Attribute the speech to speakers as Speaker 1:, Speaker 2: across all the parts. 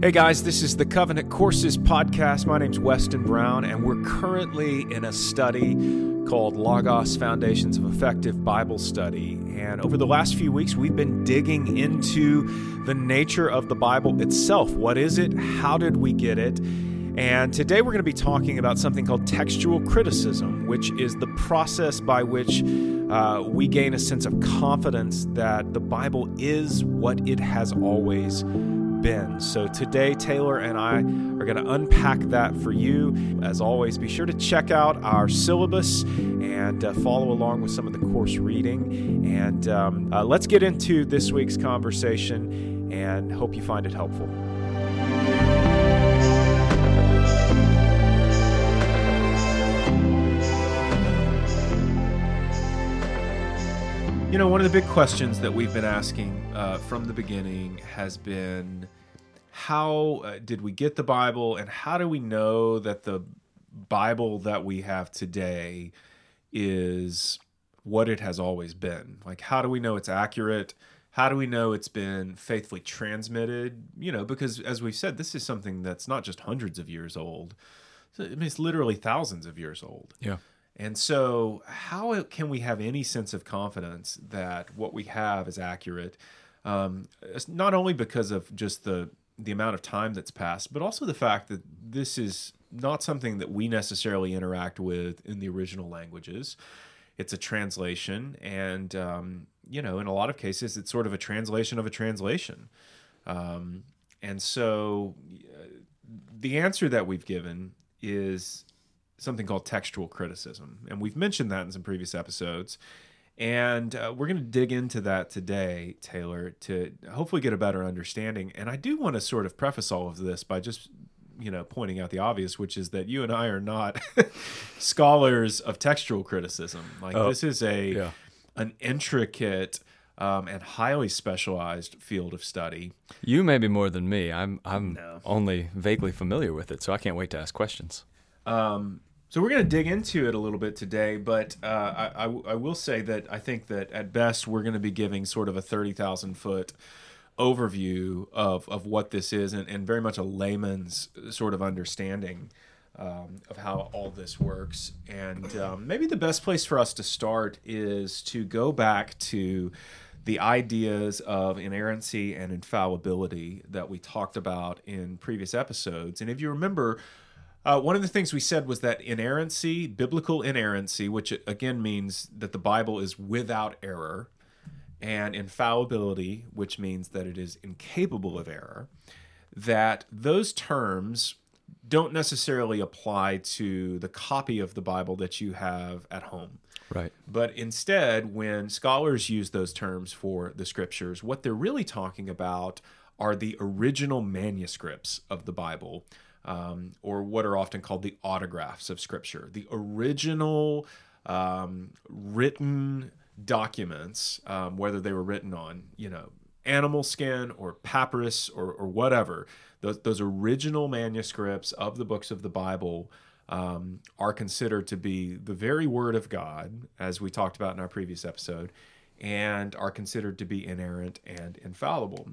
Speaker 1: Hey guys, this is the Covenant Courses podcast. My name's Weston Brown, and we're currently in a study called Logos Foundations of Effective Bible Study. And over the last few weeks, we've been digging into the nature of the Bible itself. What is it? How did we get it? And today we're going to be talking about something called textual criticism, which is the process by which uh, we gain a sense of confidence that the Bible is what it has always been. So today, Taylor and I are going to unpack that for you. As always, be sure to check out our syllabus and uh, follow along with some of the course reading. And um, uh, let's get into this week's conversation and hope you find it helpful. You know, one of the big questions that we've been asking uh, from the beginning has been how uh, did we get the Bible, and how do we know that the Bible that we have today is what it has always been? Like, how do we know it's accurate? How do we know it's been faithfully transmitted? You know, because as we've said, this is something that's not just hundreds of years old. I mean, it's literally thousands of years old.
Speaker 2: Yeah.
Speaker 1: And so, how can we have any sense of confidence that what we have is accurate? Um, not only because of just the the amount of time that's passed, but also the fact that this is not something that we necessarily interact with in the original languages. It's a translation, and um, you know, in a lot of cases, it's sort of a translation of a translation. Um, and so, uh, the answer that we've given is something called textual criticism. And we've mentioned that in some previous episodes. And uh, we're going to dig into that today, Taylor, to hopefully get a better understanding. And I do want to sort of preface all of this by just, you know, pointing out the obvious, which is that you and I are not scholars of textual criticism. Like oh, this is a yeah. an intricate um, and highly specialized field of study.
Speaker 2: You may be more than me. I'm I'm no. only vaguely familiar with it, so I can't wait to ask questions.
Speaker 1: Um, so we're going to dig into it a little bit today, but uh, I, I, I, will say that I think that at best we're going to be giving sort of a thirty thousand foot overview of, of what this is and, and very much a layman's sort of understanding um, of how all this works. And um, maybe the best place for us to start is to go back to the ideas of inerrancy and infallibility that we talked about in previous episodes. And if you remember, uh, one of the things we said was that inerrancy, biblical inerrancy, which again means that the Bible is without error, and infallibility, which means that it is incapable of error, that those terms don't necessarily apply to the copy of the Bible that you have at home.
Speaker 2: Right.
Speaker 1: But instead, when scholars use those terms for the scriptures, what they're really talking about are the original manuscripts of the Bible um, or what are often called the autographs of Scripture, the original um, written documents, um, whether they were written on, you know, animal skin or papyrus or, or whatever, those, those original manuscripts of the books of the Bible um, are considered to be the very word of God, as we talked about in our previous episode, and are considered to be inerrant and infallible.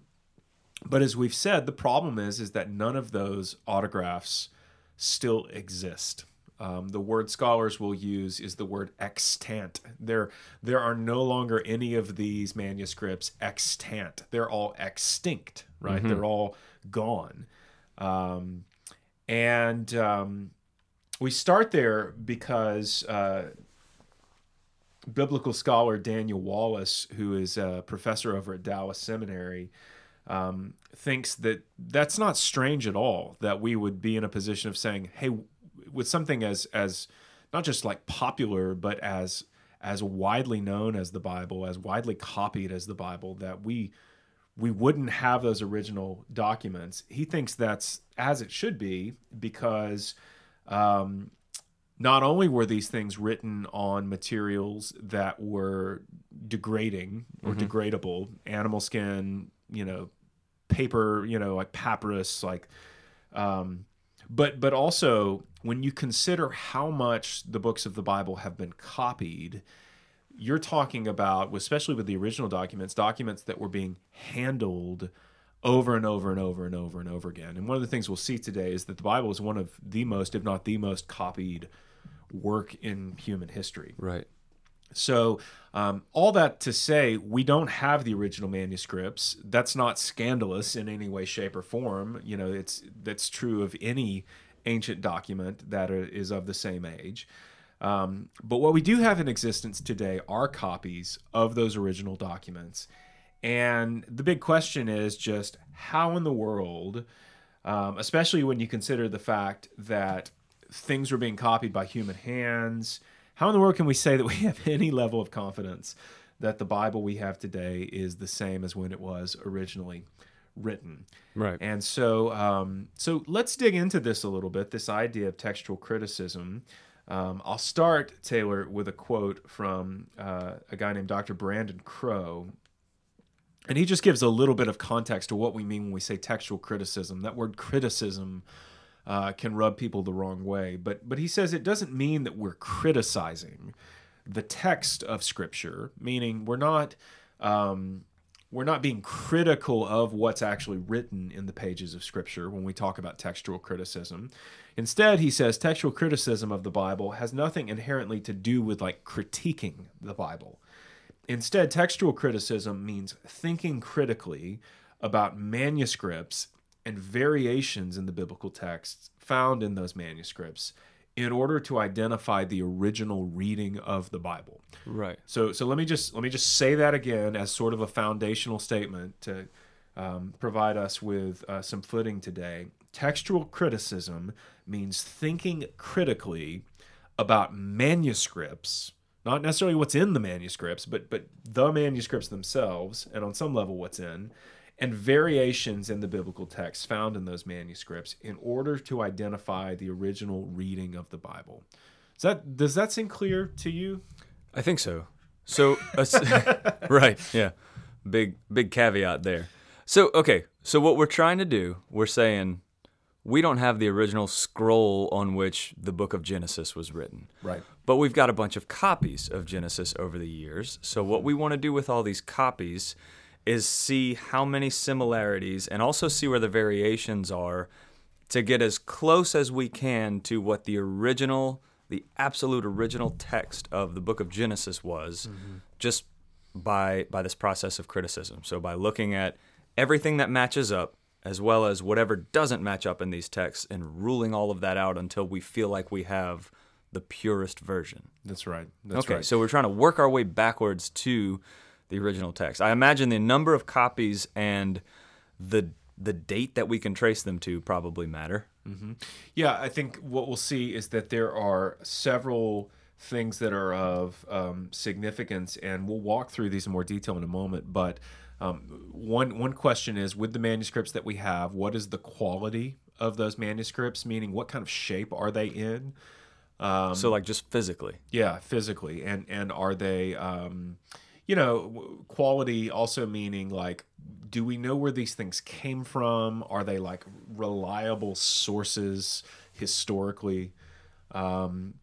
Speaker 1: But as we've said, the problem is is that none of those autographs still exist. Um, the word scholars will use is the word extant. There, there are no longer any of these manuscripts extant. They're all extinct, right? Mm-hmm. They're all gone. Um, and um, we start there because uh, biblical scholar Daniel Wallace, who is a professor over at Dallas Seminary, um, thinks that that's not strange at all that we would be in a position of saying, hey, with something as as not just like popular, but as as widely known as the Bible, as widely copied as the Bible, that we we wouldn't have those original documents. He thinks that's as it should be because um, not only were these things written on materials that were degrading or mm-hmm. degradable, animal skin, you know, paper, you know, like papyrus, like, um, but but also when you consider how much the books of the Bible have been copied, you're talking about, especially with the original documents, documents that were being handled over and over and over and over and over again. And one of the things we'll see today is that the Bible is one of the most, if not the most, copied work in human history.
Speaker 2: Right.
Speaker 1: So, um, all that to say, we don't have the original manuscripts. That's not scandalous in any way, shape, or form. You know, it's that's true of any ancient document that is of the same age. Um, but what we do have in existence today are copies of those original documents. And the big question is just how in the world, um, especially when you consider the fact that things were being copied by human hands, how in the world can we say that we have any level of confidence that the Bible we have today is the same as when it was originally written?
Speaker 2: Right.
Speaker 1: And so, um, so let's dig into this a little bit. This idea of textual criticism. Um, I'll start Taylor with a quote from uh, a guy named Dr. Brandon Crowe. And he just gives a little bit of context to what we mean when we say textual criticism. That word criticism uh, can rub people the wrong way. But but he says it doesn't mean that we're criticizing the text of Scripture, meaning we're not um, we're not being critical of what's actually written in the pages of Scripture when we talk about textual criticism. Instead, he says textual criticism of the Bible has nothing inherently to do with like critiquing the Bible. Instead, textual criticism means thinking critically about manuscripts and variations in the biblical texts found in those manuscripts in order to identify the original reading of the Bible.
Speaker 2: Right.
Speaker 1: So so let me just let me just say that again as sort of a foundational statement to um, provide us with uh, some footing today. Textual criticism means thinking critically about manuscripts, not necessarily what's in the manuscripts, but but the manuscripts themselves, and on some level what's in, and variations in the biblical text found in those manuscripts in order to identify the original reading of the Bible. Does that does that seem clear to you?
Speaker 2: I think so. So, uh, right, yeah, big big caveat there. So, okay, so what we're trying to do, we're saying we don't have the original scroll on which the book of Genesis was written.
Speaker 1: Right.
Speaker 2: But we've got a bunch of copies of Genesis over the years. So, what we want to do with all these copies is see how many similarities and also see where the variations are to get as close as we can to what the original, the absolute original text of the book of Genesis was, mm-hmm. just by by this process of criticism. So by looking at everything that matches up as well as whatever doesn't match up in these texts and ruling all of that out until we feel like we have the purest version.
Speaker 1: That's right. That's
Speaker 2: okay,
Speaker 1: right.
Speaker 2: so we're trying to work our way backwards to the original text. I imagine the number of copies and the the date that we can trace them to probably matter.
Speaker 1: Mm-hmm. Yeah, I think what we'll see is that there are several things that are of um, significance, and we'll walk through these in more detail in a moment. But um, one one question is, with the manuscripts that we have, what is the quality of those manuscripts? Meaning, what kind of shape are they in?
Speaker 2: Um, so, like, just physically.
Speaker 1: Yeah, physically, and and are they? You know, quality also meaning like, do we know where these things came from? Are they like reliable sources historically? Um,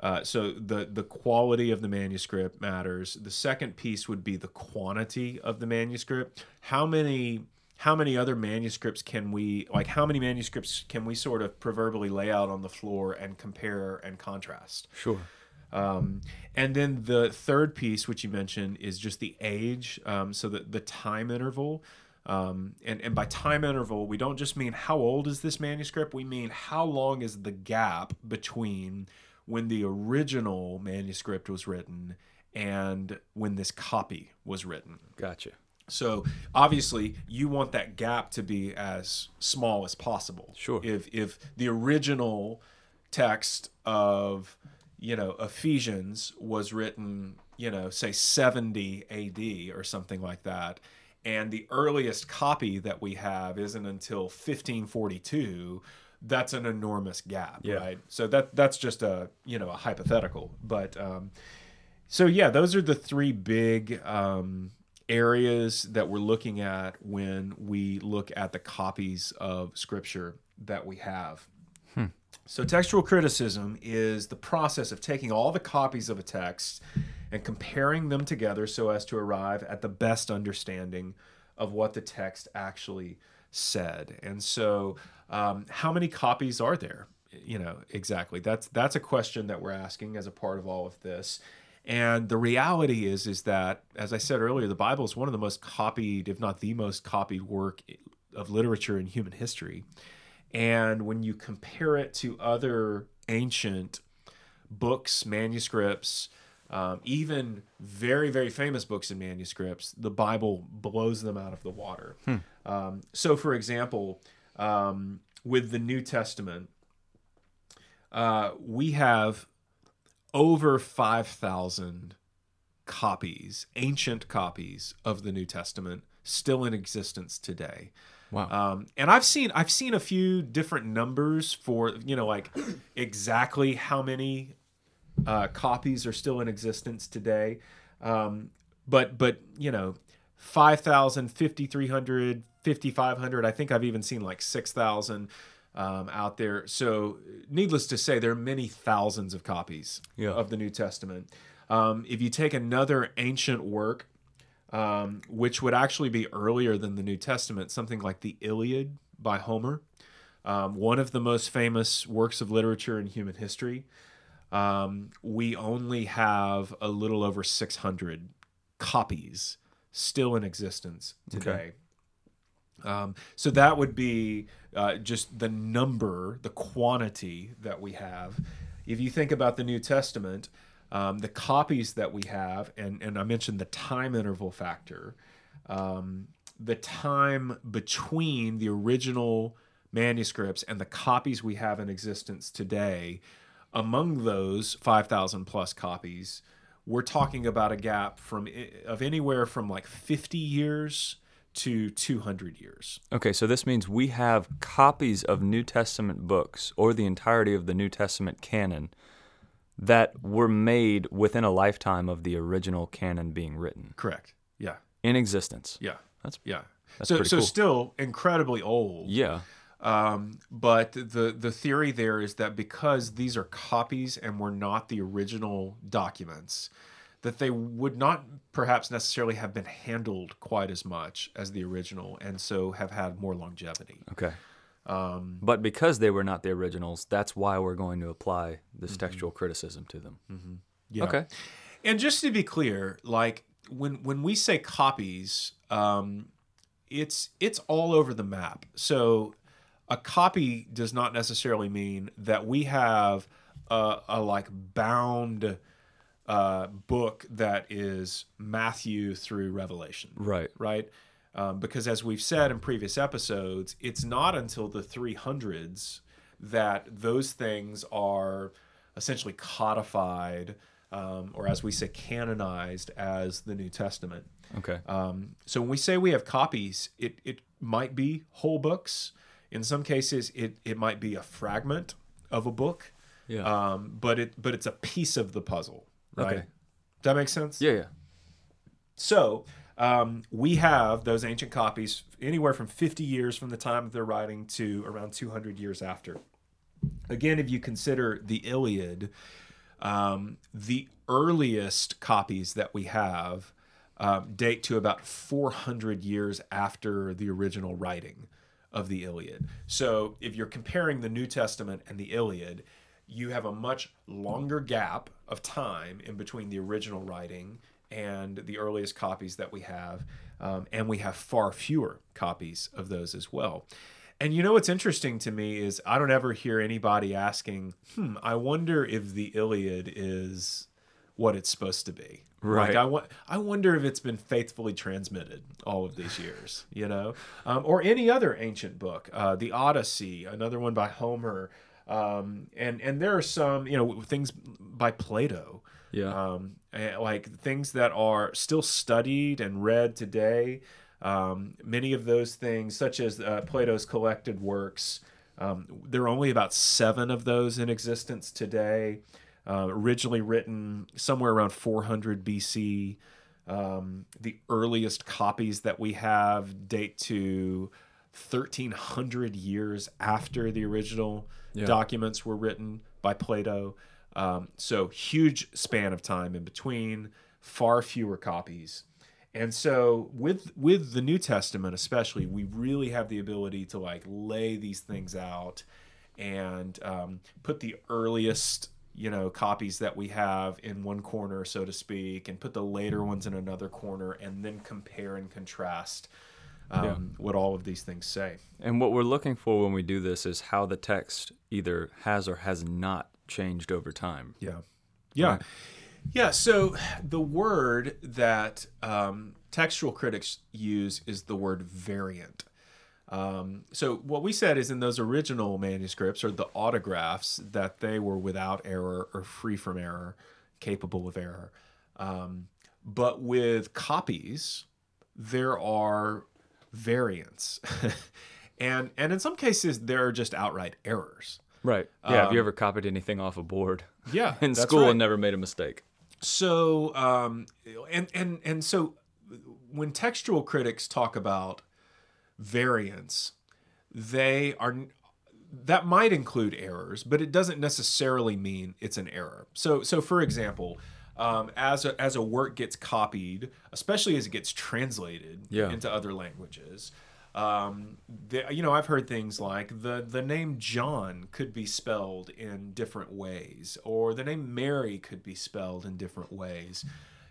Speaker 1: uh, so the the quality of the manuscript matters. The second piece would be the quantity of the manuscript. How many how many other manuscripts can we like? How many manuscripts can we sort of proverbially lay out on the floor and compare and contrast?
Speaker 2: Sure.
Speaker 1: Um, and then the third piece, which you mentioned, is just the age. Um, so the, the time interval. Um, and, and by time interval, we don't just mean how old is this manuscript, we mean how long is the gap between when the original manuscript was written and when this copy was written.
Speaker 2: Gotcha.
Speaker 1: So obviously, you want that gap to be as small as possible.
Speaker 2: Sure.
Speaker 1: If if the original text of you know, Ephesians was written, you know, say 70 AD or something like that. And the earliest copy that we have isn't until 1542. That's an enormous gap, yeah. right? So that that's just a you know a hypothetical, but um, so yeah, those are the three big um, areas that we're looking at when we look at the copies of Scripture that we have. So, textual criticism is the process of taking all the copies of a text and comparing them together so as to arrive at the best understanding of what the text actually said. And so, um, how many copies are there? You know, exactly. That's that's a question that we're asking as a part of all of this. And the reality is, is that, as I said earlier, the Bible is one of the most copied, if not the most copied work of literature in human history. And when you compare it to other ancient books, manuscripts, um, even very, very famous books and manuscripts, the Bible blows them out of the water. Hmm. Um, so, for example, um, with the New Testament, uh, we have over 5,000 copies, ancient copies of the New Testament still in existence today.
Speaker 2: Wow.
Speaker 1: Um, and I've seen I've seen a few different numbers for you know like exactly how many uh, copies are still in existence today. Um, but but you know 5,000, 5,300, 5,500. I think I've even seen like 6,000 um, out there. So, needless to say, there are many thousands of copies
Speaker 2: yeah.
Speaker 1: of the New Testament. Um, if you take another ancient work, um, which would actually be earlier than the New Testament, something like the Iliad by Homer, um, one of the most famous works of literature in human history, um, we only have a little over 600 copies still in existence today. Okay. Um, so that would be uh, just the number, the quantity that we have. If you think about the New Testament, um, the copies that we have, and, and I mentioned the time interval factor, um, the time between the original manuscripts and the copies we have in existence today, among those 5,000 plus copies, we're talking about a gap from of anywhere from like 50 years to 200 years.
Speaker 2: Okay, so this means we have copies of New Testament books or the entirety of the New Testament canon that were made within a lifetime of the original canon being written.
Speaker 1: Correct. Yeah.
Speaker 2: In existence.
Speaker 1: Yeah.
Speaker 2: That's
Speaker 1: yeah.
Speaker 2: That's
Speaker 1: so so
Speaker 2: cool.
Speaker 1: still incredibly old.
Speaker 2: Yeah.
Speaker 1: Um, but the the theory there is that because these are copies and were not the original documents, that they would not perhaps necessarily have been handled quite as much as the original, and so have had more longevity.
Speaker 2: Okay. Um, but because they were not the originals, that's why we're going to apply this mm-hmm. textual criticism to them.
Speaker 1: Mm-hmm. Yeah.
Speaker 2: Okay.
Speaker 1: And just to be clear, like when when we say copies, um, it's it's all over the map. So a copy does not necessarily mean that we have a, a like bound uh, book that is Matthew through Revelation.
Speaker 2: Right.
Speaker 1: Right. Um, because as we've said in previous episodes, it's not until the 300s that those things are essentially codified, um, or as we say, canonized as the New Testament.
Speaker 2: Okay.
Speaker 1: Um, so when we say we have copies, it, it might be whole books. In some cases, it, it might be a fragment of a book.
Speaker 2: Yeah.
Speaker 1: Um, but it but it's a piece of the puzzle, right? Okay. Does that make sense?
Speaker 2: Yeah, yeah.
Speaker 1: So um, we have those ancient copies anywhere from 50 years from the time of their writing to around 200 years after. Again, if you consider the Iliad, um, the earliest copies that we have um, date to about 400 years after the original writing of the Iliad. So if you're comparing the New Testament and the Iliad, you have a much longer gap of time in between the original writing and the earliest copies that we have. Um, and we have far fewer copies of those as well. And you know what's interesting to me is I don't ever hear anybody asking, hmm, I wonder if the Iliad is what it's supposed to be.
Speaker 2: Right.
Speaker 1: Like I, wa- I wonder if it's been faithfully transmitted all of these years, you know, um, or any other ancient book, uh, the Odyssey, another one by Homer, um, and and there are some, you know, things by Plato,
Speaker 2: yeah,
Speaker 1: um, like things that are still studied and read today. Um, many of those things, such as uh, Plato's collected works, um, there are only about seven of those in existence today uh, originally written somewhere around 400 BC. Um, the earliest copies that we have date to 1300 years after the original yeah. documents were written by Plato. Um, so, huge span of time in between, far fewer copies. And so with with the New Testament especially, we really have the ability to like lay these things out and um, put the earliest you know copies that we have in one corner so to speak and put the later ones in another corner and then compare and contrast um,
Speaker 2: Yeah.
Speaker 1: what all of these things say
Speaker 2: And what we're looking for when we do this is how the text either has or has not changed over time.
Speaker 1: Yeah. Yeah. Yeah. So the word that um, textual critics use is the word variant. Um, so what we said is in those original manuscripts or the autographs that they were without error or free from error, capable of error. Um, but with copies, there are variants. and and in some cases there are just outright errors.
Speaker 2: Right. Yeah. have you ever copied anything off a board
Speaker 1: Yeah.
Speaker 2: in
Speaker 1: Um,
Speaker 2: school
Speaker 1: right.
Speaker 2: and never made a mistake?
Speaker 1: so um and and and so when textual critics talk about variants they are that might include errors but it doesn't necessarily mean it's an error so so for example um, as a, as a work gets copied especially as it gets translated
Speaker 2: Yeah.
Speaker 1: into other languages um, the, you know, I've heard things like the the name John could be spelled in different ways, or the name Mary could be spelled in different ways.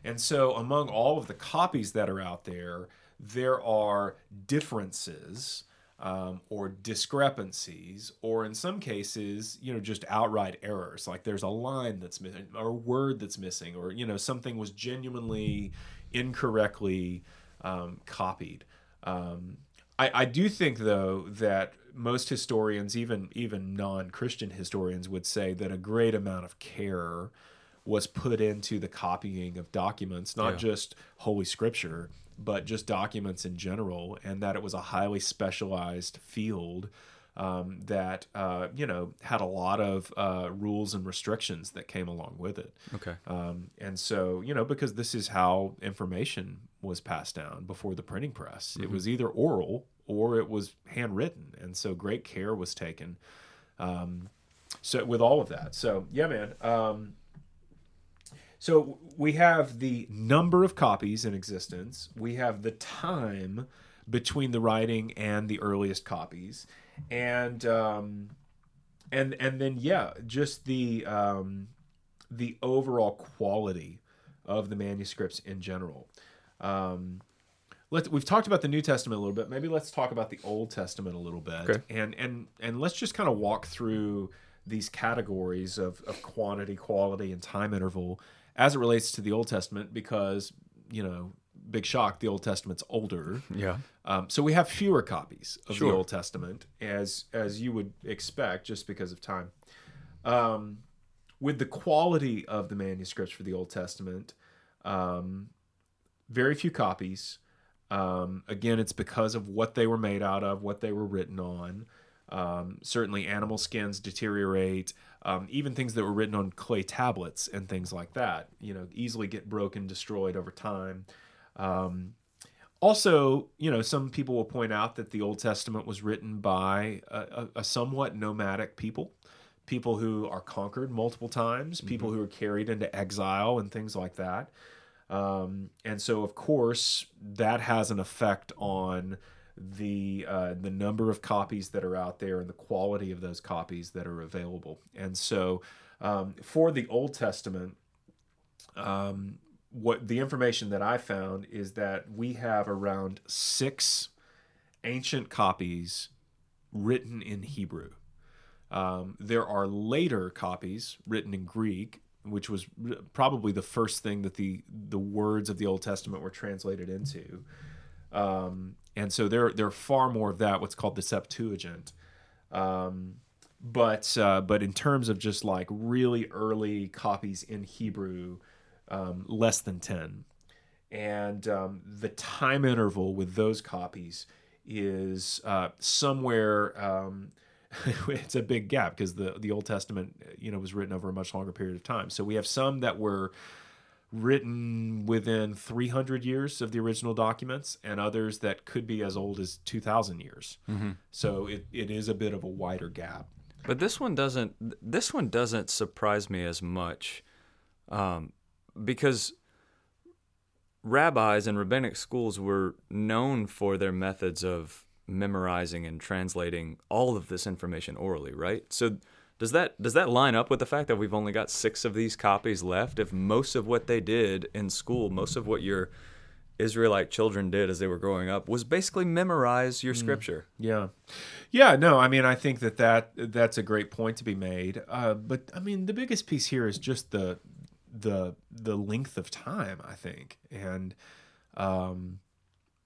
Speaker 1: And so, among all of the copies that are out there, there are differences um, or discrepancies, or in some cases, you know, just outright errors. Like there's a line that's missing, or a word that's missing, or you know, something was genuinely incorrectly um, copied. Um, I, I do think though that most historians, even even non-Christian historians, would say that a great amount of care was put into the copying of documents, not
Speaker 2: Yeah.
Speaker 1: just Holy Scripture, but just documents in general, and that it was a highly specialized field um, that uh, you know had a lot of uh, rules and restrictions that came along with it.
Speaker 2: Okay.
Speaker 1: Um, and so, you know, because this is how information was passed down before the printing press, it was either oral or it was handwritten. And so great care was taken. Um, so with all of that. So, yeah, man. Um, so we have the number of copies in existence. We have the time between the writing and the earliest copies, and um, and and then yeah, just the um, the overall quality of the manuscripts in general. Um, let's we've talked about the New Testament a little bit. Maybe let's talk about the Old Testament a little bit,
Speaker 2: Okay.
Speaker 1: and and and let's just kind of walk through these categories of, of quantity, quality, and time interval as it relates to the Old Testament, because you know, big shock, the Old Testament's older.
Speaker 2: Yeah.
Speaker 1: Um, so we have fewer copies of
Speaker 2: Sure.
Speaker 1: the Old Testament, as as you would expect, just because of time. Um, with the quality of the manuscripts for the Old Testament, um, very few copies. Um, again, it's because of what they were made out of, what they were written on. Um, certainly, animal skins deteriorate. Um, even things that were written on clay tablets and things like that, you know, easily get broken, destroyed over time. Um, also, you know, some people will point out that the Old Testament was written by a, a, a somewhat nomadic people, people who are conquered multiple times, people who are carried into exile and things like that. Um, and so, of course, that has an effect on the uh, the number of copies that are out there and the quality of those copies that are available. And so, um, for the Old Testament, um, what the information that I found is that we have around six ancient copies written in Hebrew. Um, there are later copies written in Greek, which was probably the first thing that the the words of the Old Testament were translated into. Um, and so there there are far more of that, what's called the Septuagint. Um, but uh, but in terms of just like really early copies in Hebrew, um, less than ten, and um, the time interval with those copies is uh, somewhere. Um, it's a big gap because the the Old Testament, you know, was written over a much longer period of time. So we have some that were written within 300 years of the original documents, and others that could be as old as 2,000 years. So it, it is a bit of a wider gap.
Speaker 2: But this one doesn't. This one doesn't surprise me as much, um, because rabbis and rabbinic schools were known for their methods of memorizing and translating all of this information orally, right? So does that does that line up with the fact that we've only got 6 of these copies left if most of what they did in school, most of what your Israelite children did as they were growing up was basically memorize your scripture.
Speaker 1: Yeah, yeah. No, I mean, I think that that that's a great point to be made. Uh, but I mean, the biggest piece here is just the the the length of time. I think, and um,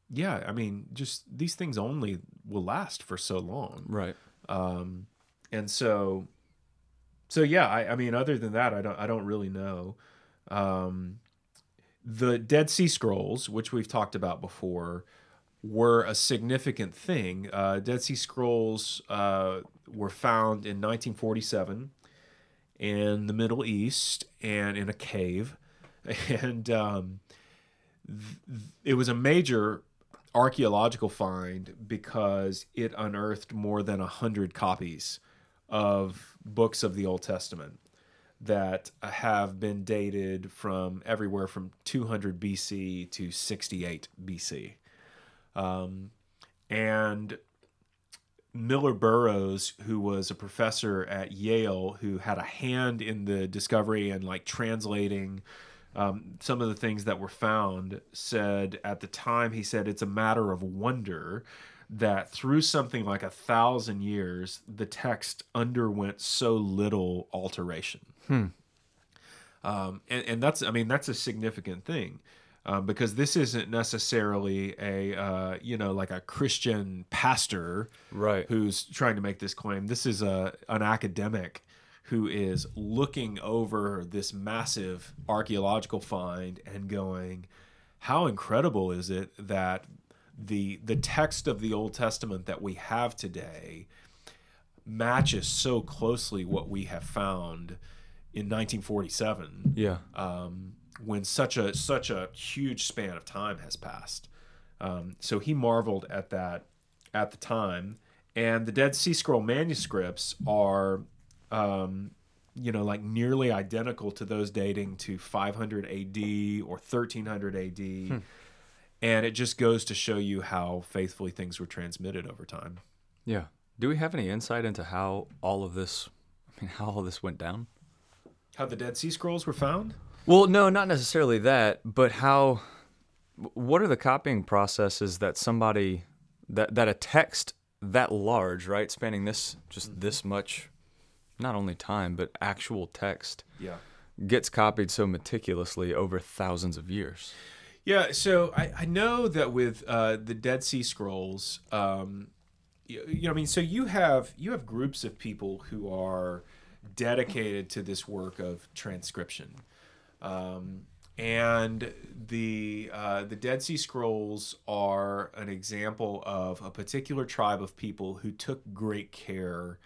Speaker 1: yeah, I mean, just these things only will last for so long,
Speaker 2: Right.
Speaker 1: um, and so so yeah. I, I mean, other than that, I don't I don't really know. Um, the Dead Sea Scrolls, which we've talked about before, were a significant thing. Uh, Dead Sea Scrolls uh, were found in 1947 in the Middle East and in a cave, and um, th- it was a major archaeological find because it unearthed more than a hundred copies of books of the Old Testament that have been dated from everywhere from 200 BC to 68 BC. Um, and Millar Burrows, who was a professor at Yale, who had a hand in the discovery and like translating um, some of the things that were found, said at the time, he said, it's a matter of wonder that through something like a thousand years, the text underwent so little alteration. Um, and, and that's, I mean, that's a significant thing. Um, because this isn't necessarily a uh, you know like a Christian pastor
Speaker 2: Right.
Speaker 1: who's trying to make this claim. This is a an academic who is looking over this massive archaeological find and going, how incredible is it that the the text of the Old Testament that we have today matches so closely what we have found in 1947
Speaker 2: Yeah.
Speaker 1: um, when such a such a huge span of time has passed. Um, so he marveled at that at the time, and the Dead Sea Scroll manuscripts are, um, you know, like nearly identical to those dating to 500 A.D. or 1300 A.D. And it just goes to show you how faithfully things were transmitted over time.
Speaker 2: Yeah. Do we have any insight into how all of this I mean how all this went down?
Speaker 1: How the Dead Sea Scrolls were found?
Speaker 2: Well, no, not necessarily that, but how what are the copying processes that somebody that that a text that large, right, spanning this just this much not only time, but actual text
Speaker 1: Yeah.
Speaker 2: gets copied so meticulously over thousands of years.
Speaker 1: Yeah, so I, I know that with uh, the Dead Sea Scrolls, um, you, you know, I mean, so you have you have groups of people who are dedicated to this work of transcription, um, and the uh, the Dead Sea Scrolls are an example of a particular tribe of people who took great care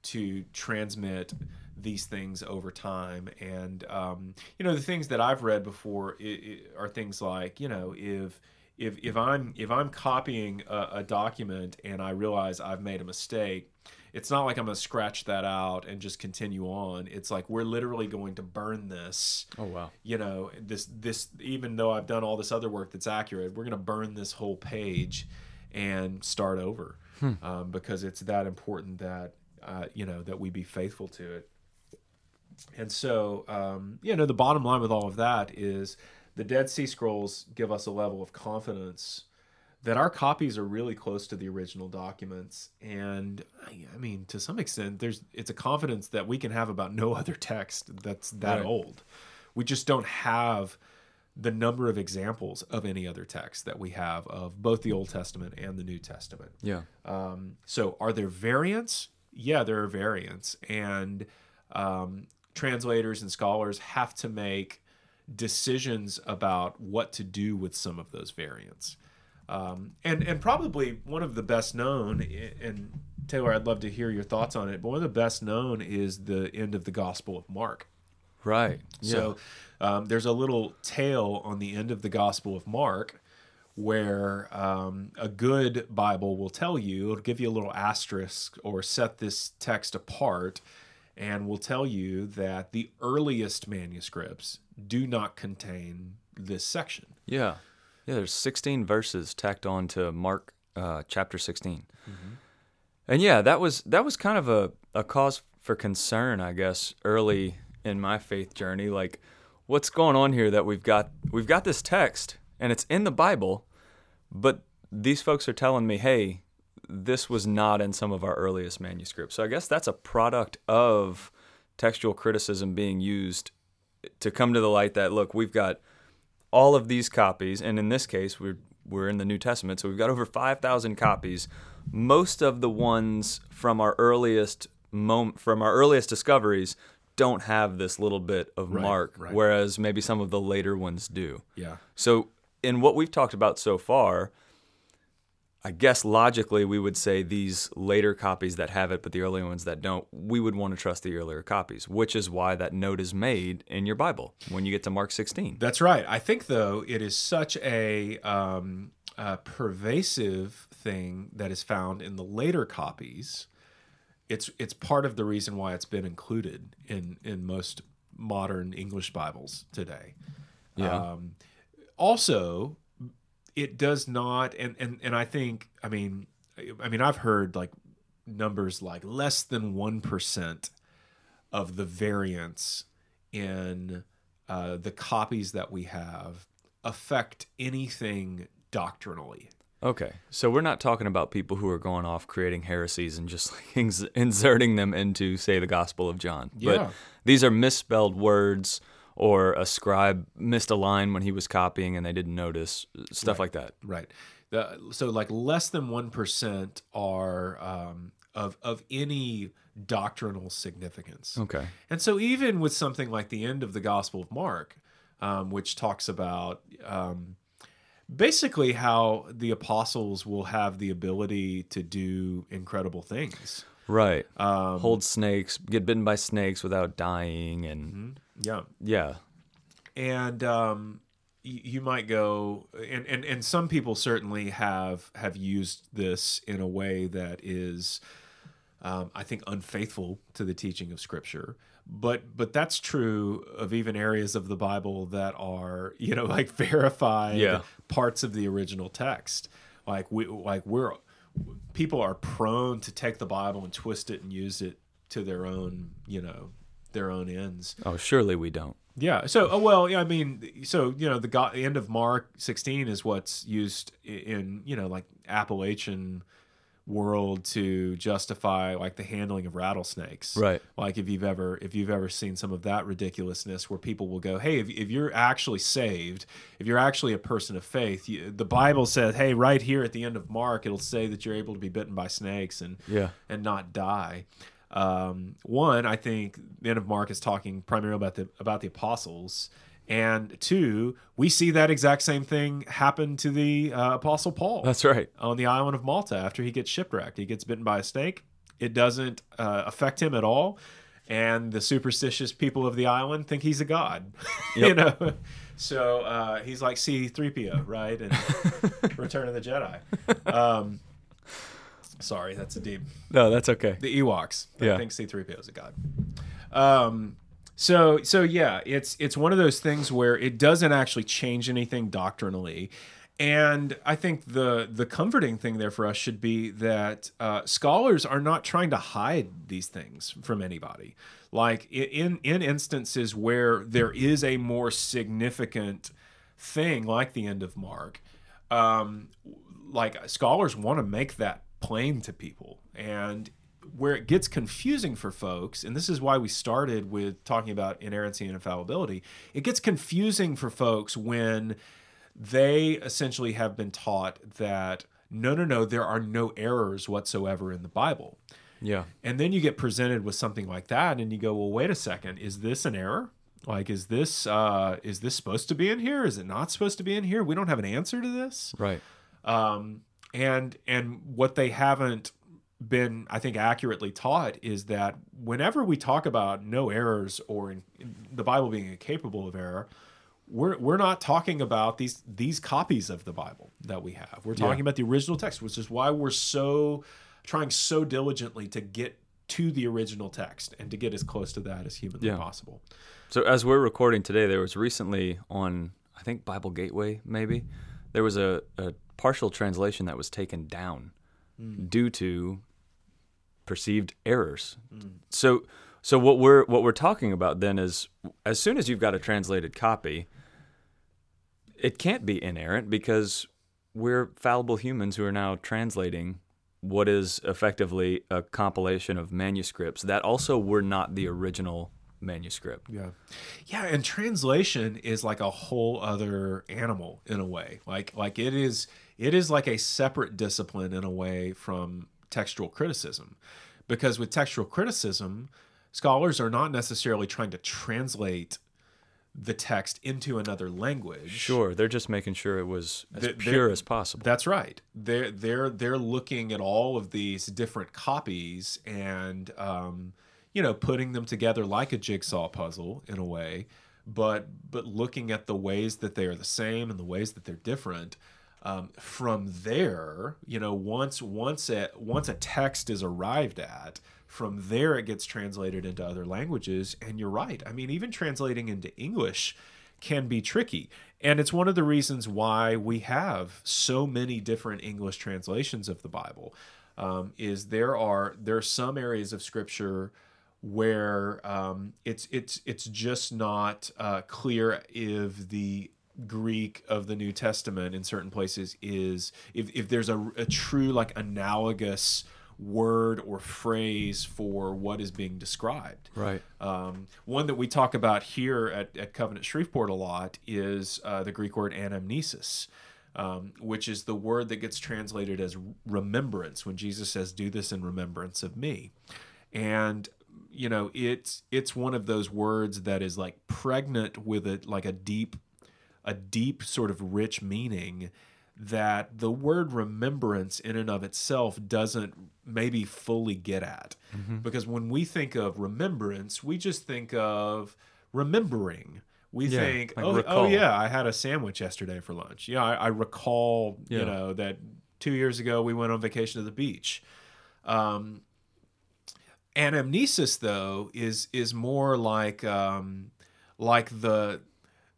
Speaker 1: to transmit these things over time. And um, you know the things that i've read before i i are things like you know if if if i'm if i'm copying a, a document and i realize i've made a mistake it's not like i'm to scratch that out and just continue on. It's like we're literally going to burn this
Speaker 2: Oh wow.
Speaker 1: you know this this even though i've done all this other work that's accurate we're going to burn this whole page and start over um, because it's that important that uh, you know that we be faithful to it. And so um, you know the bottom line with all of that is the dead sea scrolls give us a level of confidence that our copies are really close to the original documents and I mean to some extent there's it's a confidence that we can have about no other text that's that
Speaker 2: Right.
Speaker 1: old we just don't have the number of examples of any other text that we have of both the Old Testament and the New Testament.
Speaker 2: Yeah.
Speaker 1: Um, so, are there variants? Yeah, there are variants, and um, translators and scholars have to make decisions about what to do with some of those variants. Um, and and probably one of the best known, and Taylor, I'd love to hear your thoughts on it. But one of the best known is the end of the Gospel of Mark.
Speaker 2: Right.
Speaker 1: So um, there's a little tale on the end of the Gospel of Mark where um, a good Bible will tell you, it'll give you a little asterisk or set this text apart, and will tell you that the earliest manuscripts do not contain this section.
Speaker 2: Yeah. Yeah, there's 16 verses tacked on to Mark uh, chapter 16. And yeah, that was that was kind of a, a cause for concern, I guess, early in my faith journey. Like, what's going on here that we've got we've got this text and it's in the Bible, but these folks are telling me, hey, this was not in some of our earliest manuscripts. So I guess that's a product of textual criticism being used to come to the light that look, we've got all of these copies, and in this case, we're we're in the New Testament, so we've got over five thousand copies. Most of the ones from our earliest moment, from our earliest discoveries, don't have this little bit of
Speaker 1: Right,
Speaker 2: mark,
Speaker 1: right.
Speaker 2: whereas maybe some of the later ones do.
Speaker 1: Yeah.
Speaker 2: So, in what we've talked about so far, I guess logically we would say these later copies that have it, but the earlier ones that don't, we would want to trust the earlier copies, which is why that note is made in your Bible when you get to Mark 16.
Speaker 1: That's right. I think though it is such a, um, a pervasive thing that is found in the later copies. It's it's part of the reason why it's been included in in most modern English Bibles today.
Speaker 2: Yeah.
Speaker 1: Um, also, it does not, and and and I think, I mean, I mean, I've heard like numbers like less than one percent of the variance in uh, the copies that we have affect anything doctrinally.
Speaker 2: Okay, so we're not talking about people who are going off creating heresies and just like ins- inserting them into, say, the Gospel of John.
Speaker 1: Yeah.
Speaker 2: But these are misspelled words, or a scribe missed a line when he was copying and they didn't notice, stuff like that.
Speaker 1: Right. The, so like less than one percent are um, of of any doctrinal significance.
Speaker 2: Okay.
Speaker 1: And so, even with something like the end of the Gospel of Mark, um, which talks about um, basically how the apostles will have the ability to do incredible things.
Speaker 2: Right.
Speaker 1: Um,
Speaker 2: Hold snakes, get bitten by snakes without dying, and
Speaker 1: yeah.
Speaker 2: yeah.
Speaker 1: and um, y- you might go and, and and some people certainly have have used this in a way that is um, I think unfaithful to the teaching of Scripture. But but that's true of even areas of the Bible that are you know like verified
Speaker 2: Yeah.
Speaker 1: parts of the original text. Like we like we're people are prone to take the Bible and twist it and use it to their own you know their own ends.
Speaker 2: Oh, surely we don't.
Speaker 1: Yeah. So, oh, well, yeah, I mean, so you know, the go- end of Mark 16 is what's used in you know like Appalachian world to justify like the handling of rattlesnakes.
Speaker 2: Right.
Speaker 1: Like if you've ever if you've ever seen some of that ridiculousness where people will go, hey, if, if you're actually saved, if you're actually a person of faith, you, the Bible says, hey, right here at the end of Mark, it'll say that you're able to be bitten by snakes and
Speaker 2: Yeah.
Speaker 1: and not die. Um, one, I think the end of Mark is talking primarily about the about the apostles, and two, we see that exact same thing happen to the uh, apostle Paul
Speaker 2: That's right.
Speaker 1: on the island of Malta after he gets shipwrecked. He gets bitten by a snake. It doesn't uh, affect him at all, and the superstitious people of the island think he's a god. you know, so uh, he's like C three PO, right? And Return of the Jedi. Um, sorry, that's a deep
Speaker 2: No, that's okay.
Speaker 1: the Ewoks.
Speaker 2: Yeah.
Speaker 1: I think C3PO is a god. Um so so yeah, it's it's one of those things where it doesn't actually change anything doctrinally. And I think the the comforting thing there for us should be that uh, scholars are not trying to hide these things from anybody. Like in in instances where there is a more significant thing, like the end of Mark, um, like scholars want to make that plain to people. And where it gets confusing for folks and this is why we started with talking about inerrancy and infallibility it gets confusing for folks when they essentially have been taught that no no no there are no errors whatsoever in the bible.
Speaker 2: Yeah.
Speaker 1: and then you get presented with something like that and you go well wait a second is this an error? Like is this uh is this supposed to be in here? Is it not supposed to be in here? We don't have an answer to this.
Speaker 2: Right.
Speaker 1: um, and and what they haven't been i think accurately taught is that whenever we talk about no errors or in, in the bible being incapable of error we're, we're not talking about these these copies of the bible that we have we're talking
Speaker 2: Yeah.
Speaker 1: about the original text which is why we're so trying so diligently to get to the original text and to get as close to that as humanly
Speaker 2: Yeah.
Speaker 1: possible
Speaker 2: So as we're recording today, there was recently on I think Bible Gateway, maybe, there was a, a partial translation that was taken down mm. due to perceived errors. Mm. So so what we're what we're talking about then is as soon as you've got a translated copy, it can't be inerrant because we're fallible humans who are now translating what is effectively a compilation of manuscripts that also were not the original manuscript.
Speaker 1: Yeah. Yeah, and translation is like a whole other animal in a way. Like like it is it is like a separate discipline in a way from textual criticism. Because with textual criticism, scholars are not necessarily trying to translate the text into another language.
Speaker 2: Sure, they're just making sure it was as
Speaker 1: They're-
Speaker 2: pure as possible.
Speaker 1: That's right. They're they're they're looking at all of these different copies and um, you know putting them together like a jigsaw puzzle in a way, but but looking at the ways that they are the same and the ways that they're different. Um, from there, you know, once once a once a text is arrived at, from there it gets translated into other languages. And you're right. I mean, even translating into English can be tricky. And it's one of the reasons why we have so many different English translations of the Bible. Um, is there are there are some areas of Scripture where um, it's it's it's just not uh, clear if the Greek of the New Testament in certain places is if, if there's a, a true like analogous word or phrase for what is being described.
Speaker 2: right.
Speaker 1: Um, one that we talk about here at, at Covenant Shreveport a lot is uh, the Greek word anamnesis, um, which is the word that gets translated as remembrance when Jesus says, "Do this in remembrance of me," and you know it's it's one of those words that is like pregnant with a like a deep a deep sort of rich meaning that the word remembrance in and of itself doesn't maybe fully get at. Because when we think of remembrance, we just think of remembering. We
Speaker 2: Yeah,
Speaker 1: think,
Speaker 2: like
Speaker 1: oh, oh yeah, I had a sandwich yesterday for lunch. Yeah, I, I recall,
Speaker 2: Yeah.
Speaker 1: you know, that two years ago we went on vacation to the beach. Um, anamnesis, though, is is more like um, like the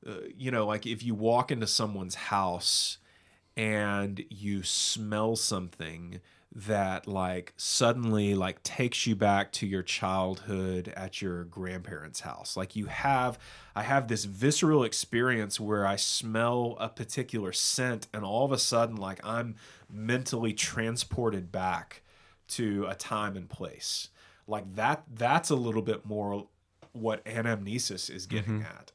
Speaker 1: uh, you know, like if you walk into someone's house and you smell something that like suddenly like takes you back to your childhood at your grandparents' house. Like you have I have this visceral experience where I smell a particular scent and all of a sudden like I'm mentally transported back to a time and place. Like that that's a little bit more what anamnesis is getting at.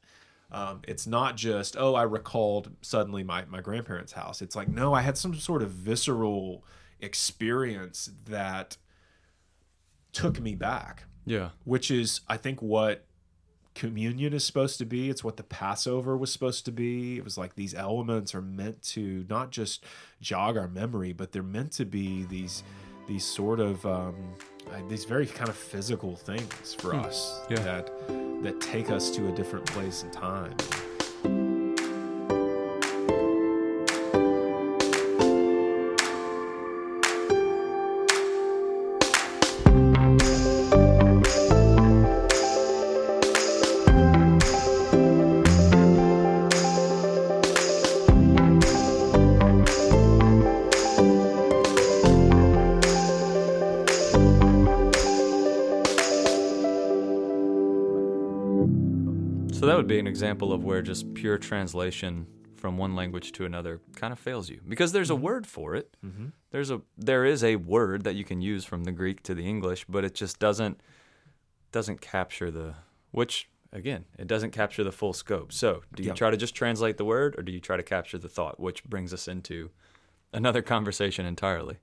Speaker 1: Um, it's not just oh I recalled suddenly my my grandparents' house. It's like no, I had some sort of visceral experience that took me back,
Speaker 2: Yeah.
Speaker 1: which is I think what communion is supposed to be. It's what the Passover was supposed to be. It was like these elements are meant to not just jog our memory, but they're meant to be these these sort of um, uh, these very kind of physical things for us
Speaker 2: Yeah.
Speaker 1: that that take us to a different place and time.
Speaker 2: Would be an example of where just pure translation from one language to another kind of fails you because there's a word for it. There's a there is a word that you can use from the Greek to the English, but it just doesn't doesn't capture the which again, it doesn't capture the full scope. So, do you
Speaker 1: Yeah.
Speaker 2: try to just translate the word or do you try to capture the thought, which brings us into another conversation entirely.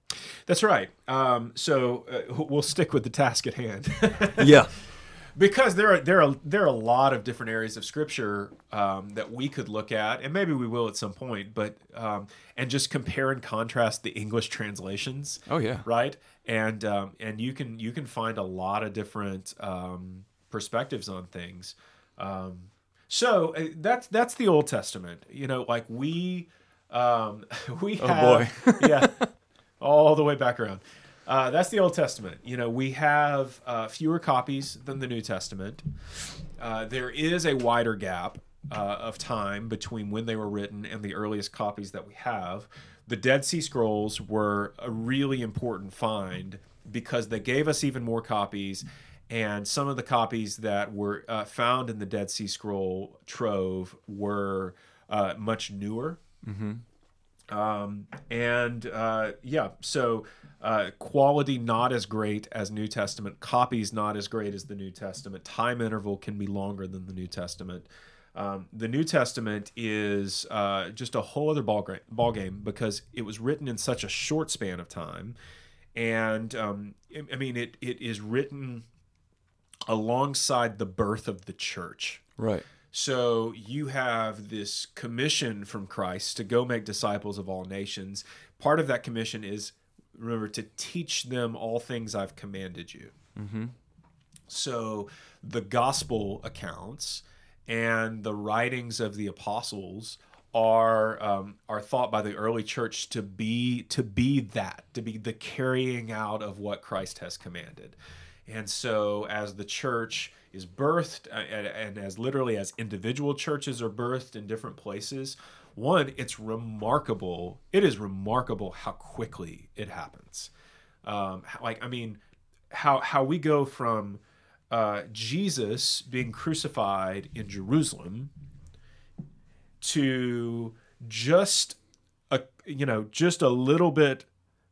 Speaker 1: That's right. Um, so uh, we'll stick with the task at hand.
Speaker 2: yeah.
Speaker 1: because there are there are there are a lot of different areas of scripture um, that we could look at, and maybe we will at some point. But um, and just compare and contrast the English translations,
Speaker 2: Oh yeah.
Speaker 1: right? And um, and you can you can find a lot of different um, perspectives on things. Um, so uh, that's that's the Old Testament. You know, like we um, we
Speaker 2: Oh,
Speaker 1: have,
Speaker 2: boy.
Speaker 1: yeah, all the way back around. Uh, that's the Old Testament. You know, we have uh, fewer copies than the New Testament. Uh, there is a wider gap uh, of time between when they were written and the earliest copies that we have. The Dead Sea Scrolls were a really important find because they gave us even more copies. And some of the copies that were uh, found in the Dead Sea Scroll trove were uh, much newer. Um, and uh, yeah, so uh, quality not as great as New Testament, copies not as great as the New Testament. Time interval can be longer than the New Testament. Um, the New Testament is uh, just a whole other ball, gra- ball game because it was written in such a short span of time, and um, I- mean it. It is written alongside the birth of the church.
Speaker 2: Right.
Speaker 1: So you have this commission from Christ to go make disciples of all nations. Part of that commission is, remember, to teach them all things I've commanded you. So the gospel accounts and the writings of the apostles are um, are thought by the early church to be to be that to be the carrying out of what Christ has commanded. And so as the church is birthed uh, and, and as literally as individual churches are birthed in different places, one it's remarkable. It is remarkable how quickly it happens. Um, like I mean, how how we go from uh, Jesus being crucified in Jerusalem to just a you know just a little bit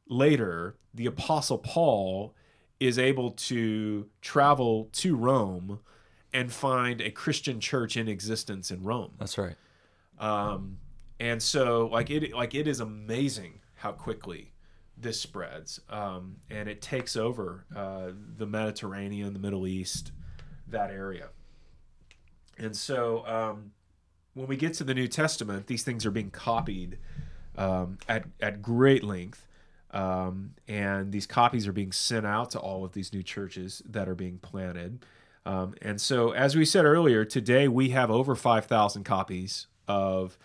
Speaker 1: later the apostle paul is able to travel to rome and find a christian church in existence in rome.
Speaker 2: That's right.
Speaker 1: um, and so like it like it is amazing how quickly this spreads. Um, and it takes over uh, the mediterranean the middle east that area. And so um, when we get to the new testament these things are being copied um, at, at great length um, and these copies are being sent out to all of these new churches that are being planted um, and so as we said earlier today we have over 5000 copies of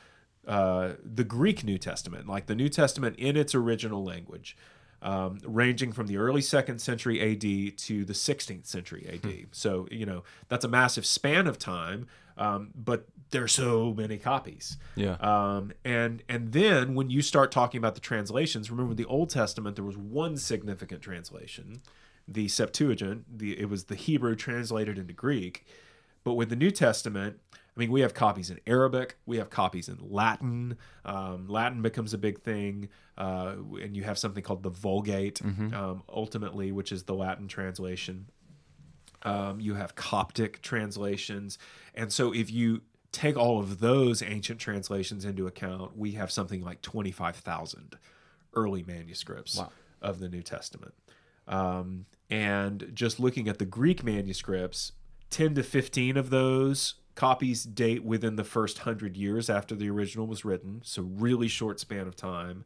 Speaker 1: uh, the Greek New Testament, like the New Testament in its original language, um, ranging from the early second century AD to the 16th century AD. So, you know, that's a massive span of time, um, but there's so many copies.
Speaker 2: Yeah.
Speaker 1: Um, and and then when you start talking about the translations, remember the Old Testament, there was one significant translation, the Septuagint. The it was the Hebrew translated into Greek. But with the New Testament, I mean, we have copies in Arabic, we have copies in Latin. Um, Latin becomes a big thing, uh, and you have something called the Vulgate, um, ultimately, which is the Latin translation. Um, you have Coptic translations, and so if you take all of those ancient translations into account, we have something like twenty-five thousand early manuscripts
Speaker 2: Wow.
Speaker 1: of the New Testament. Um, and just looking at the Greek manuscripts, 10 to 15 of those copies date within the first hundred years after the original was written. So, really short span of time.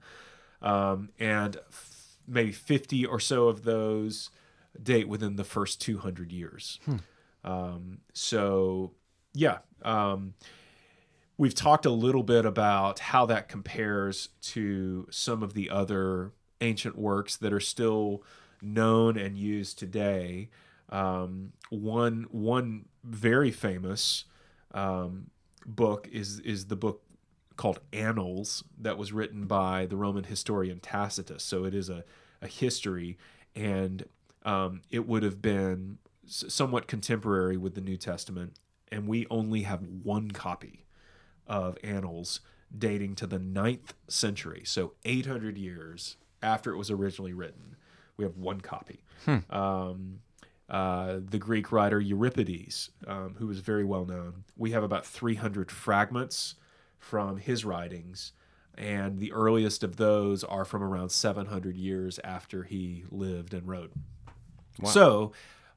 Speaker 1: Um, and f- maybe 50 or so of those date within the first 200 years. Um, so, yeah. Um, we've talked a little bit about how that compares to some of the other ancient works that are still known and used today. Um, one one very famous um, book is is the book called Annals that was written by the Roman historian Tacitus. So it is a, a history, and um, it would have been somewhat contemporary with the New Testament. And we only have one copy of Annals dating to the ninth century, so 800 years after it was originally written. We have one copy. Um, uh, the Greek writer Euripides, um, who was very well known, we have about 300 fragments from his writings, and the earliest of those are from around 700 years after he lived and wrote. So,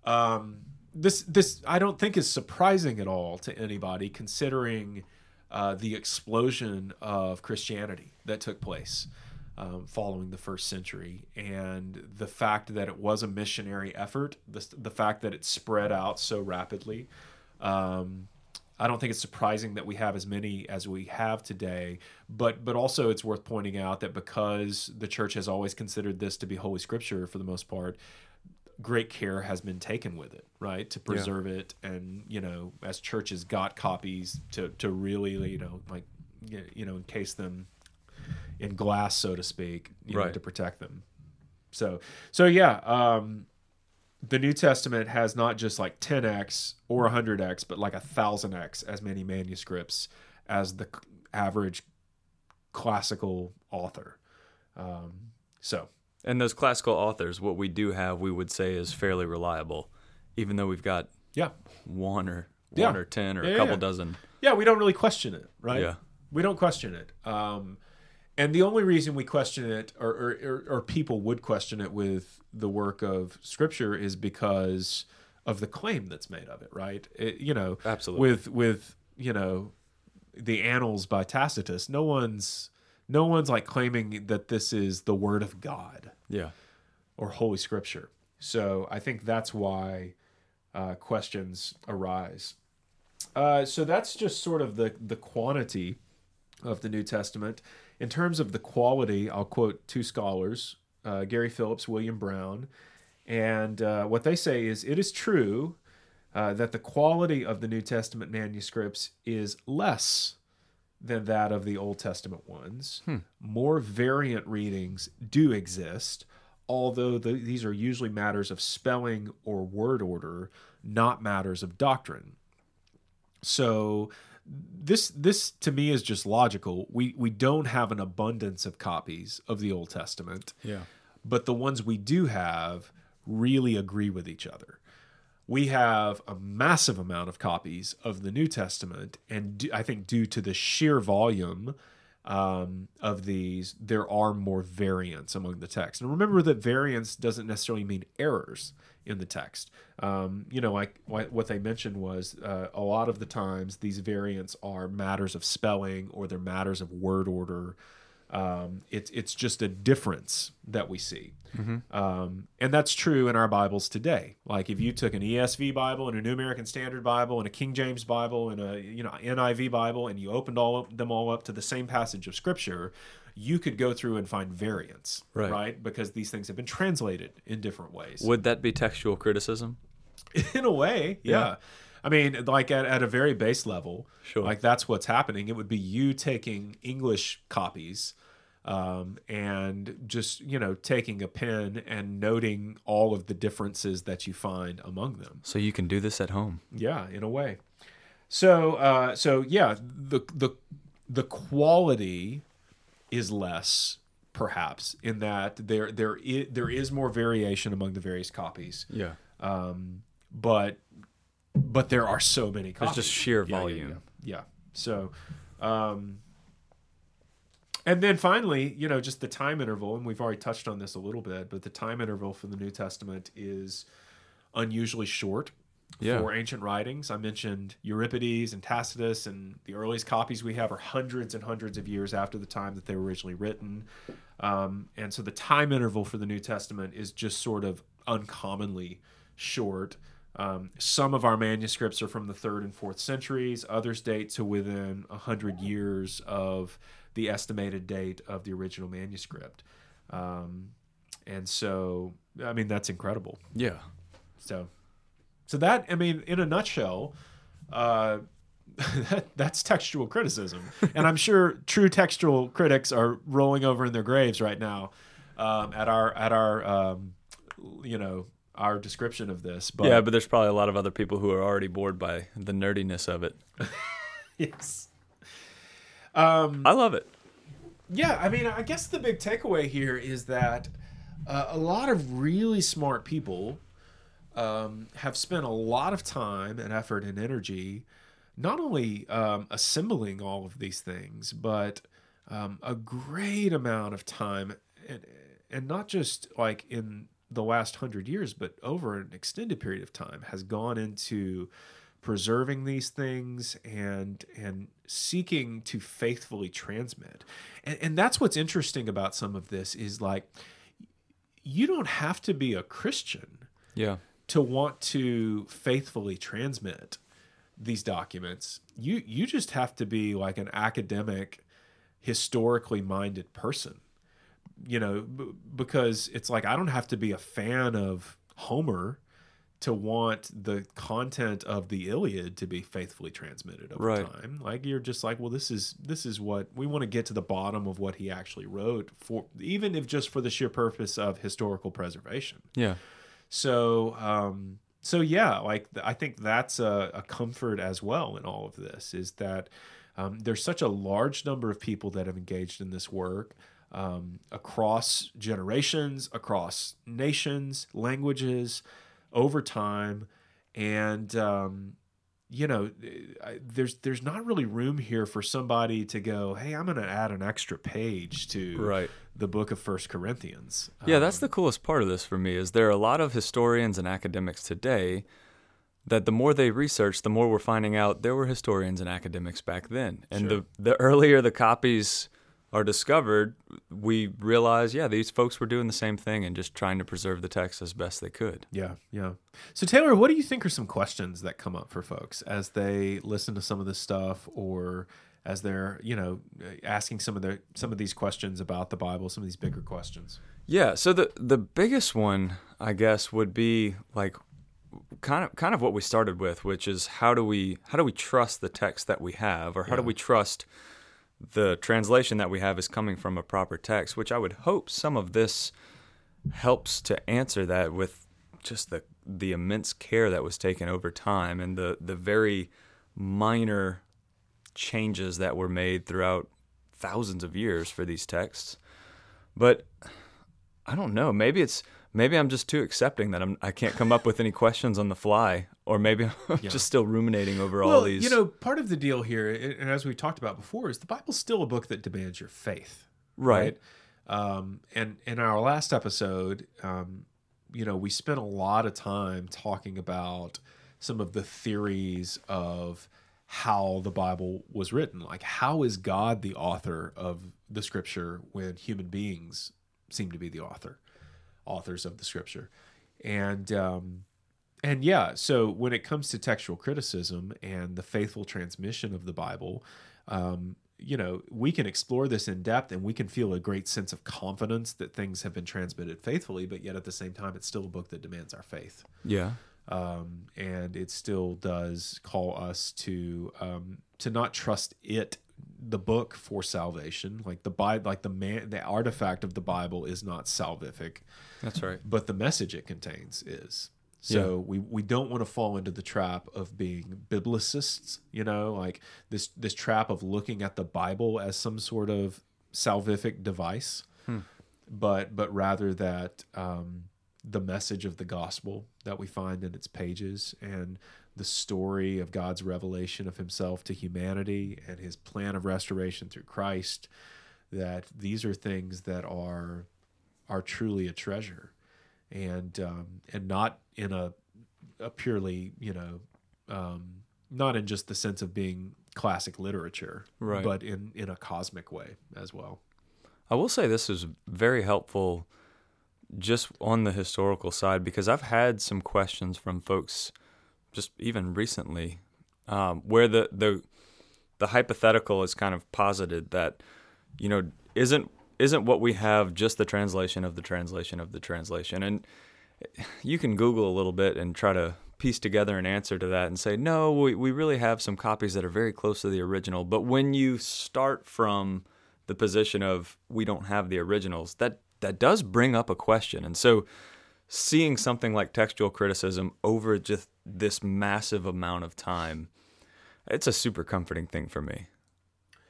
Speaker 1: um, this this I don't think is surprising at all to anybody, considering uh, the explosion of Christianity that took place um, following the first century, and the fact that it was a missionary effort, the the fact that it spread out so rapidly. Um, I don't think it's surprising that we have as many as we have today, but but also it's worth pointing out that because the church has always considered this to be holy scripture for the most part, great care has been taken with it, right, to preserve it, and you know, as churches got copies to to really, you know, like you know, encase them in glass, so to speak, you know,
Speaker 2: Right.
Speaker 1: to protect them. So, so yeah, um, the New Testament has not just like 10x or 100x, but like a thousand x as many manuscripts as the average classical author. Um, so,
Speaker 2: And those classical authors, what we do have, we would say is fairly reliable, even though we've got
Speaker 1: yeah,
Speaker 2: one or
Speaker 1: Yeah.
Speaker 2: one or ten or
Speaker 1: Yeah,
Speaker 2: a couple
Speaker 1: yeah.
Speaker 2: dozen.
Speaker 1: yeah, we don't really question it, right?
Speaker 2: Yeah.
Speaker 1: we don't question it. Um, and the only reason we question it, or, or, or, people would question it with the work of Scripture, is because of the claim that's made of it, right? It, you know,
Speaker 2: Absolutely.
Speaker 1: with with you know the Annals by Tacitus, no one's no one's like claiming that this is the Word of God
Speaker 2: Yeah.
Speaker 1: or Holy Scripture. So I think that's why uh, questions arise. Uh, so that's just sort of the the quantity of the New Testament. In terms of the quality, I'll quote two scholars, uh, Gary Phillips, William Brown, and uh, what they say is it is true uh, that the quality of the New Testament manuscripts is less than that of the Old Testament ones. Hmm. More variant readings do exist, although the, these are usually matters of spelling or word order, not matters of doctrine. So this this to me is just logical. We we don't have an abundance of copies of the Old Testament
Speaker 2: Yeah.
Speaker 1: but the ones we do have really agree with each other. We have a massive amount of copies of the New Testament, and I think due to the sheer volume um, of these, there are more variants among the text. And remember that variance doesn't necessarily mean errors in the text. Um, you know, like what what they mentioned was uh, a lot of the times these variants are matters of spelling or they're matters of word order. Um, it's it's just a difference that we see, um, and that's true in our Bibles today. Like if you took an ESV Bible and a New American Standard Bible and a King James Bible and a you know NIV Bible, and you opened all of them all up to the same passage of Scripture, you could go through and find variants,
Speaker 2: Right.
Speaker 1: Because these things have been translated in different ways.
Speaker 2: Would that be textual criticism?
Speaker 1: in a way, yeah.
Speaker 2: Yeah.
Speaker 1: I mean, like at, at a very base level,
Speaker 2: Sure.
Speaker 1: like that's what's happening. It would be you taking English copies um, and just, you know, taking a pen and noting all of the differences that you find among them.
Speaker 2: So you can do this at home.
Speaker 1: Yeah, in a way. So, uh, so yeah, the the the quality is less, perhaps, in that there there is, there is more variation among the various copies
Speaker 2: Yeah.
Speaker 1: um, but but there are so many
Speaker 2: There's
Speaker 1: copies.
Speaker 2: just sheer
Speaker 1: Yeah, yeah,
Speaker 2: volume.
Speaker 1: Yeah, yeah. So, um, and then finally, you know, just the time interval, and we've already touched on this a little bit, but the time interval for the New Testament is unusually short
Speaker 2: Yeah.
Speaker 1: for ancient writings. I mentioned Euripides and Tacitus, and the earliest copies we have are hundreds and hundreds of years after the time that they were originally written. Um, and so the time interval for the New Testament is just sort of uncommonly short. Um, some of our manuscripts are from the third and fourth centuries. Others date to within a hundred years of the estimated date of the original manuscript. Um, and so, I mean, that's incredible.
Speaker 2: Yeah.
Speaker 1: So, so that I mean, in a nutshell, uh, that, that's textual criticism, and I'm sure true textual critics are rolling over in their graves right now um, at our at our um, you know our description of this. But
Speaker 2: yeah, but there's probably a lot of other people who are already bored by the nerdiness of it.
Speaker 1: yes. Um,
Speaker 2: I love it.
Speaker 1: yeah, I mean, I guess the big takeaway here is that uh, a lot of really smart people um, have spent a lot of time and effort and energy not only um, assembling all of these things, but um, a great amount of time, and, and not just like in the last hundred years, but over an extended period of time, has gone into preserving these things and and seeking to faithfully transmit. And, and that's what's interesting about some of this is like you don't have to be a christian
Speaker 2: Yeah.
Speaker 1: to want to faithfully transmit these documents. You you just have to be like an academic historically minded person you know b- because it's like i don't have to be a fan of Homer to want the content of the Iliad to be faithfully transmitted over
Speaker 2: Right.
Speaker 1: time. Like you're just like, well, this is this is what we want to get to the bottom of what he actually wrote for, even if just for the sheer purpose of historical preservation.
Speaker 2: Yeah.
Speaker 1: So, um, so yeah, like I think that's a, a comfort as well in all of this is that um, there's such a large number of people that have engaged in this work um, across generations, across nations, languages, over time, and um, you know, I- there's there's not really room here for somebody to go, hey, I'm going to add an extra page to
Speaker 2: Right.
Speaker 1: the book of First Corinthians.
Speaker 2: Yeah, that's the coolest part of this for me is there are a lot of historians and academics today that the more they research, the more we're finding out there were historians and academics back then. And
Speaker 1: Sure.
Speaker 2: the the earlier the copies are discovered, we realize, yeah, these folks were doing the same thing and just trying to preserve the text as best they could.
Speaker 1: Yeah, yeah. So Taylor, what do you think are some questions that come up for folks as they listen to some of this stuff or as they're, you know, asking some of the some of these questions about the Bible, some of these bigger questions?
Speaker 2: Yeah, so the the biggest one, I guess, would be like kind of kind of what we started with, which is how do we how do we trust the text that we have, or how do we trust the translation that we have is coming from a proper text? Which I would hope some of this helps to answer that with just the the immense care that was taken over time and the the very minor changes that were made throughout thousands of years for these texts. But I don't know. Maybe it's maybe I'm just too accepting that I'm I can't come up with any questions on the fly, or maybe I'm just still ruminating over all these.
Speaker 1: you know, part of the deal here, and as we talked about before, is the Bible's still a book that demands your faith,
Speaker 2: Right.
Speaker 1: Um, and in our last episode, um, you know, we spent a lot of time talking about some of the theories of how the Bible was written. Like, how is God the author of the Scripture when human beings seem to be the author, authors of the Scripture, and um, and yeah, so when it comes to textual criticism and the faithful transmission of the Bible, um, you know, we can explore this in depth and we can feel a great sense of confidence that things have been transmitted faithfully, but yet at the same time, it's still a book that demands our faith.
Speaker 2: yeah.
Speaker 1: Um, and it still does call us to um, to not trust it, the book, for salvation. Like the Bible, like the man, the artifact of the Bible is not salvific
Speaker 2: That's right.
Speaker 1: but the message it contains is. So we, we don't want to fall into the trap of being biblicists, you know, like this this trap of looking at the Bible as some sort of salvific device, but but rather that um, the message of the gospel that we find in its pages and the story of God's revelation of Himself to humanity and His plan of restoration through Christ, that these are things that are are truly a treasure and um, and not in a a purely you know um, not in just the sense of being classic literature
Speaker 2: Right.
Speaker 1: but in in a cosmic way as well
Speaker 2: I will say this is very helpful just on the historical side because I've had some questions from folks just even recently um, where the, the the hypothetical is kind of posited that you know isn't isn't what we have just the translation of the translation of the translation? And you can google a little bit and try to piece together an answer to that and say no we, we really have some copies that are very close to the original. But when you start from the position of we don't have the originals that that does bring up a question. And so seeing something like textual criticism over just this massive amount of time it's a super comforting thing for me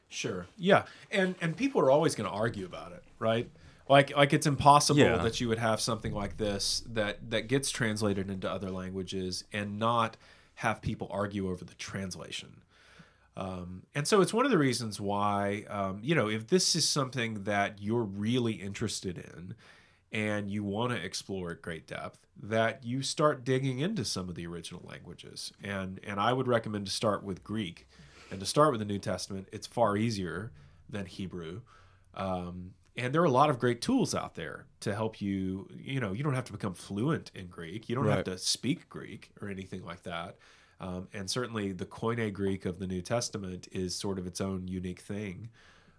Speaker 1: Sure. Yeah, and and people are always going to argue about it, right? Like like it's impossible
Speaker 2: Yeah.
Speaker 1: that you would have something like this that that gets translated into other languages and not have people argue over the translation. Um, and so it's one of the reasons why, um, you know, if this is something that you're really interested in and you want to explore at great depth, that you start digging into some of the original languages. And and I would recommend to start with Greek, and to start with the New Testament. It's far easier than Hebrew. Um, and there are a lot of great tools out there to help you. You know, you don't have to become fluent in Greek. You don't have to speak Greek or anything like that. Um, and certainly, the Koine Greek of the New Testament is sort of its own unique thing.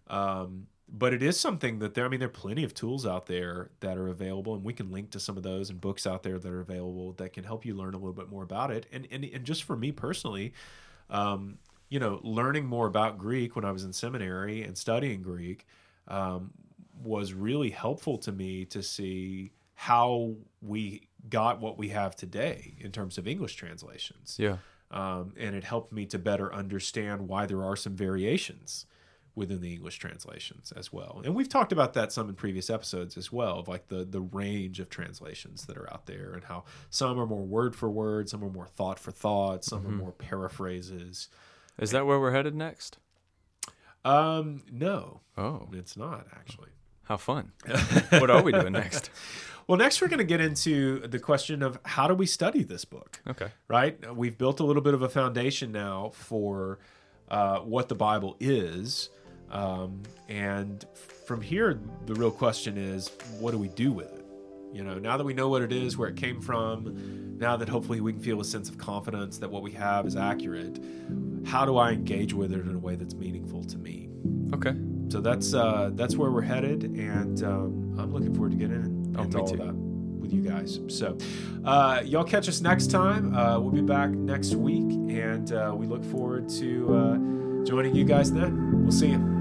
Speaker 1: Um, but it is something that there. I mean, there are plenty of tools out there that are available, and we can link to some of those and books out there that are available that can help you learn a little bit more about it. And and, and just for me personally, um, you know, learning more about Greek when I was in seminary and studying Greek um, was really helpful to me to see how we got what we have today in terms of English translations.
Speaker 2: Yeah.
Speaker 1: Um, and it helped me to better understand why there are some variations within the English translations as well. And we've talked about that some in previous episodes as well, of like the the range of translations that are out there and how some are more word for word, some are more thought for thought, some
Speaker 2: Mm-hmm.
Speaker 1: are more paraphrases.
Speaker 2: Is that where we're headed next?
Speaker 1: Um, no,
Speaker 2: Oh,
Speaker 1: it's not actually.
Speaker 2: how fun. what are we doing next?
Speaker 1: Well, next we're going to get into the question of how do we study this book?
Speaker 2: Okay.
Speaker 1: right? We've built a little bit of a foundation now for uh, what the Bible is. Um, and from here, the real question is what do we do with it? You know, now that we know what it is, where it came from, now that hopefully we can feel a sense of confidence that what we have is accurate, how do I engage with it in a way that's meaningful to me?
Speaker 2: Okay.
Speaker 1: So that's uh, that's where we're headed, and um, I'm looking forward to getting in,
Speaker 2: Oh,
Speaker 1: into all
Speaker 2: too.
Speaker 1: that with you guys. So uh, y'all catch us next time. Uh, we'll be back next week, and uh, we look forward to uh, joining you guys then. We'll see you.